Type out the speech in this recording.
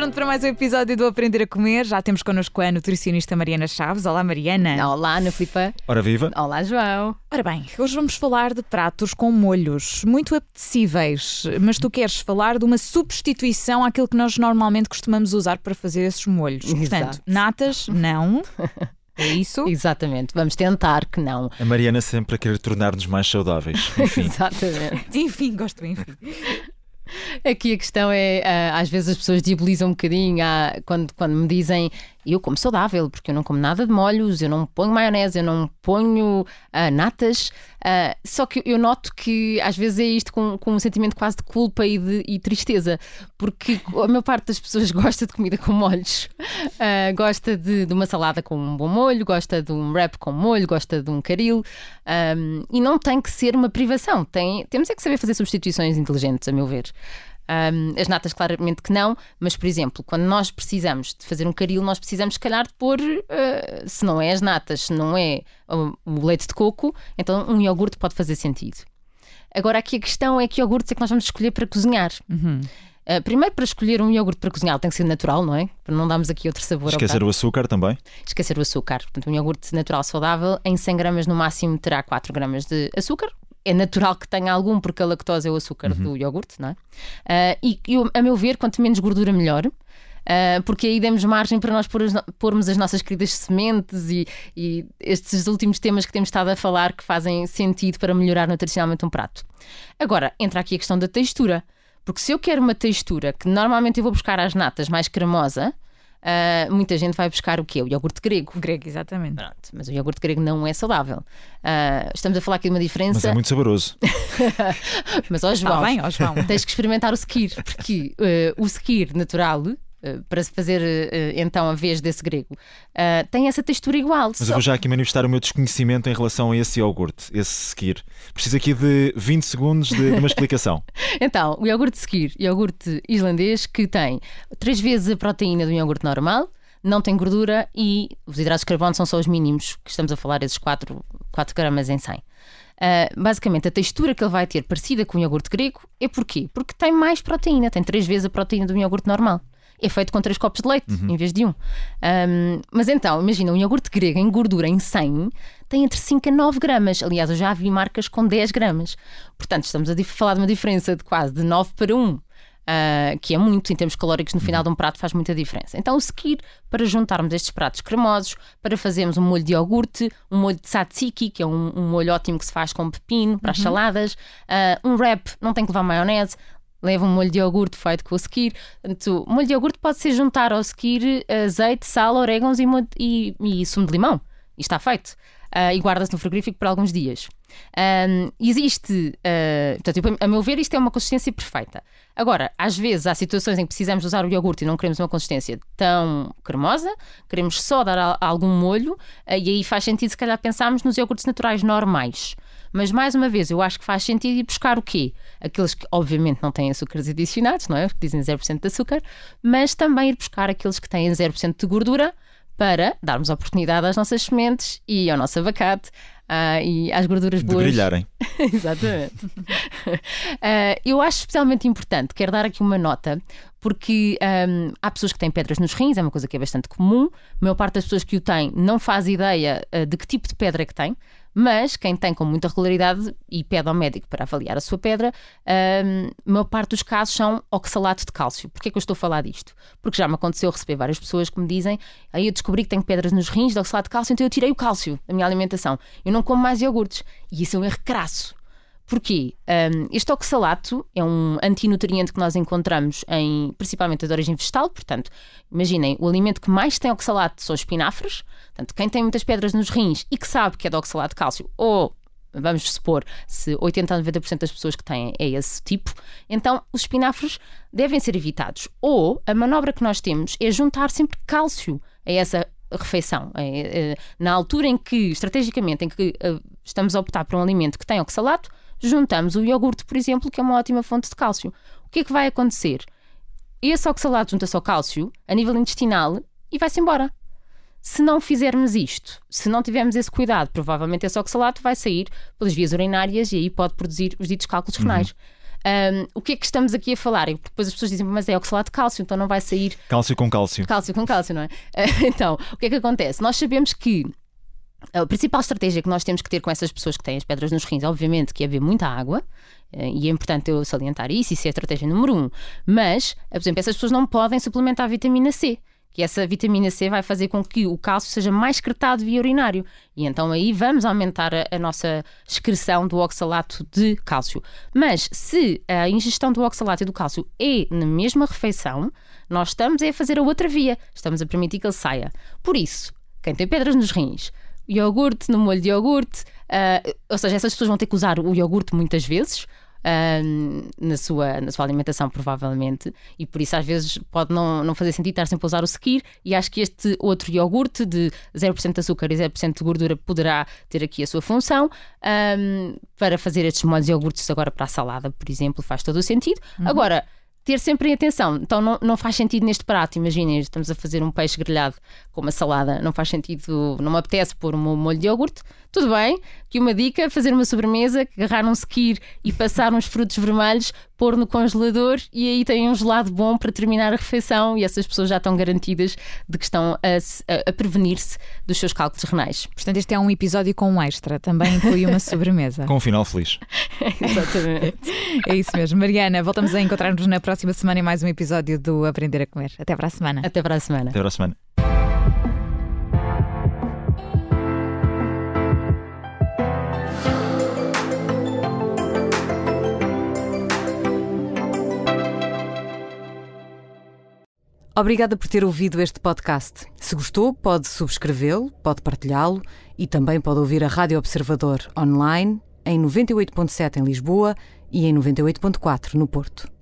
pronto para mais um episódio do Aprender a Comer. Já temos connosco a nutricionista Mariana Chaves. Olá, Mariana. Olá, Ana Filipa. Ora viva. Olá, João. Ora bem, hoje vamos falar de pratos com molhos muito apetecíveis, mas tu queres falar de uma substituição àquilo que nós normalmente costumamos usar para fazer esses molhos. Exato. Portanto, natas, não. É isso? Exatamente, vamos tentar que não. A Mariana sempre a querer tornar-nos mais saudáveis. Enfim. Exatamente. Enfim, gosto, enfim. Aqui a questão é, ah, às vezes as pessoas diabolizam um bocadinho quando, quando me dizem eu como saudável, porque eu não como nada de molhos, eu não ponho maionese, eu não ponho ah, natas. Ah, só que eu noto que às vezes é isto com, com um sentimento quase de culpa e, de, e tristeza, porque a maior parte das pessoas gosta de comida com molhos, Ah, gosta de, de uma salada com um bom molho, gosta de um wrap com molho, gosta de um caril, Ahm, e não tem que ser uma privação. Tem, temos é que saber fazer substituições inteligentes, a meu ver. Um, as natas, claramente que não, mas, por exemplo, quando nós precisamos de fazer um caril, nós precisamos, se calhar, de pôr, uh, se não é as natas, se não é o, o leite de coco, então um iogurte pode fazer sentido. Agora, aqui a questão é que iogurtes é que nós vamos escolher para cozinhar. Uhum. Uh, primeiro, para escolher um iogurte para cozinhar, tem que ser natural, não é? Para não darmos aqui outro sabor Esquecer o açúcar também. Esquecer o açúcar. Portanto, um iogurte natural saudável, em 100 gramas no máximo terá 4 gramas de açúcar. É natural que tenha algum, porque a lactose é o açúcar do iogurte, não é? Ah, e, eu- a meu ver, quanto menos gordura, melhor. Ah, porque aí demos margem para nós pôr as pormos as nossas queridas sementes e, e estes últimos temas que temos estado a falar que fazem sentido para melhorar nutricionalmente um prato. Agora, entra aqui a questão da textura. Porque se eu quero uma textura que normalmente eu vou buscar às natas mais cremosa, ah, muita gente vai buscar o quê? O iogurte grego. Grego, exatamente. Pronto, mas o iogurte grego não é saudável. Ah, estamos a falar aqui de uma Mas diferença. é muito saboroso. Mas, ó, João, bem, ó João. tens que experimentar o skir, porque eh, o skir natural, para se fazer eh, então a vez desse grego, eh, tem essa textura igual. Mas só- eu vou já aqui manifestar o meu desconhecimento em relação a esse iogurte, esse skir. Preciso aqui de 20 segundos de, de uma explicação. Então, o iogurte skir, iogurte islandês, que tem três vezes a proteína um iogurte normal, não tem gordura e os hidratos de carbono são só os mínimos, que estamos a falar, esses 4, 4 gramas em 100. Ah, basicamente, a textura que ele vai ter parecida com o iogurte grego é porquê? Porque tem mais proteína, tem três vezes a proteína um iogurte normal. É feito com 3 copos de leite em vez de um. Ahm, mas então, imagina, um iogurte grego em gordura em 100 tem entre 5 a 9 gramas. Aliás, eu já vi marcas com 10 gramas. Portanto, estamos a falar de uma diferença de quase de 9 para 1. ah, que é muito, em termos calóricos, no final de um prato faz muita diferença. Então, o skir, para juntarmos estes pratos cremosos, para fazermos um molho de iogurte, um molho de tzatziki, que é um, um molho ótimo que se faz com pepino para as saladas, ah, um wrap, não tem que levar maionese, leva um molho de iogurte feito com o skir. Portanto, molho de iogurte pode ser juntar ao skir azeite, sal, orégãos e, e, e sumo de limão. E está feito. Ah, e guarda-se no frigorífico por alguns dias. Ahm, existe, ah, portanto, a meu ver, isto é uma consistência perfeita. Agora, às vezes há situações em que precisamos usar o iogurte e não queremos uma consistência tão cremosa, queremos só dar a- algum molho, ah, e aí faz sentido, se calhar, pensarmos nos iogurtes naturais normais. Mas mais uma vez, eu acho que faz sentido ir buscar o quê? Aqueles que obviamente não têm açúcares adicionados, não é? Porque dizem 0% de açúcar, mas também ir buscar aqueles que têm 0% de gordura para darmos oportunidade às nossas sementes e ao nosso abacate ah, e às gorduras De boas. brilharem. Exatamente. Ah, eu acho especialmente importante, quero dar aqui uma nota, porque ahm, há pessoas que têm pedras nos rins, é uma coisa que é bastante comum. A maior parte das pessoas que o têm não faz ideia ah, de que tipo de pedra é que tem, mas quem tem com muita regularidade e pede ao médico para avaliar a sua pedra, a maior parte dos casos são oxalato de cálcio. Porquê é que eu estou a falar disto? Porque já me aconteceu receber várias pessoas que me dizem aí eu descobri que tenho pedras nos rins de oxalato de cálcio, então eu tirei o cálcio da minha alimentação. Eu não como mais iogurtes. E isso é um erro crasso. Porquê? Um, este oxalato é um antinutriente que nós encontramos em, principalmente de origem vegetal, portanto, imaginem, o alimento que mais tem oxalato são os espinafres, portanto, quem tem muitas pedras nos rins e que sabe que é de oxalato de cálcio, ou vamos supor, se 80 a 90% das pessoas que têm é esse tipo, então os espinafres devem ser evitados. Ou a manobra que nós temos é juntar sempre cálcio a essa refeição. É, é, na altura em que, estrategicamente, em que eh, estamos a optar por um alimento que tem oxalato, juntamos o iogurte, por exemplo, que é uma ótima fonte de cálcio. O que é que vai acontecer? Esse oxalato junta-se ao cálcio a nível intestinal e vai-se embora. Se não fizermos isto, se não tivermos esse cuidado, provavelmente esse oxalato vai sair pelas vias urinárias e aí pode produzir os ditos cálculos renais. Um, o que é que estamos aqui a falar? E depois as pessoas dizem, mas é oxalato de cálcio, então não vai sair. Cálcio com cálcio. Cálcio com cálcio, não é? então, o que é que acontece? Nós sabemos que a principal estratégia que nós temos que ter com essas pessoas que têm as pedras nos rins, obviamente, que é beber muita água, eh, e é importante eu salientar isso, isso é a estratégia número um. Mas, por exemplo, essas pessoas não podem suplementar a vitamina C que essa vitamina C vai fazer com que o cálcio seja mais excretado via urinário. E então aí vamos aumentar a, a, nossa excreção do oxalato de cálcio. Mas se a ingestão do oxalato e do cálcio é na mesma refeição, nós estamos a fazer a outra via. Estamos a permitir que ele saia. Por isso, quem tem pedras nos rins, iogurte no molho de iogurte, uh, ou seja, essas pessoas vão ter que usar o iogurte muitas vezes, Uh, na, sua, na sua alimentação, provavelmente, e por isso às vezes pode não, não fazer sentido estar sempre a usar o Sekir. E acho que este outro iogurte de 0% de açúcar e 0% de gordura poderá ter aqui a sua função um, para fazer estes molhos de iogurtes agora para a salada, por exemplo, faz todo o sentido. Uhum. Agora ter sempre em atenção. Então não, não faz sentido neste prato, imaginem, estamos a fazer um peixe grelhado com uma salada, não faz sentido, não me apetece pôr um molho de iogurte. Tudo bem, que uma dica, fazer uma sobremesa, agarrar um sequir e passar uns frutos vermelhos, pôr no congelador e aí tem um gelado bom para terminar a refeição e essas pessoas já estão garantidas de que estão a, a prevenir-se dos seus cálculos renais. Portanto, este é um episódio com um extra, também inclui uma sobremesa. com um final feliz. Exatamente. é isso mesmo. Mariana, voltamos a encontrar-nos na próxima semana em mais um episódio do Aprender a Comer. Até para a semana. Até para a semana. Até para a semana. Obrigada por ter ouvido este podcast. Se gostou, pode subscrevê-lo, pode partilhá-lo e também pode ouvir a Rádio Observador online em 98.7 em Lisboa e em 98.4 no Porto.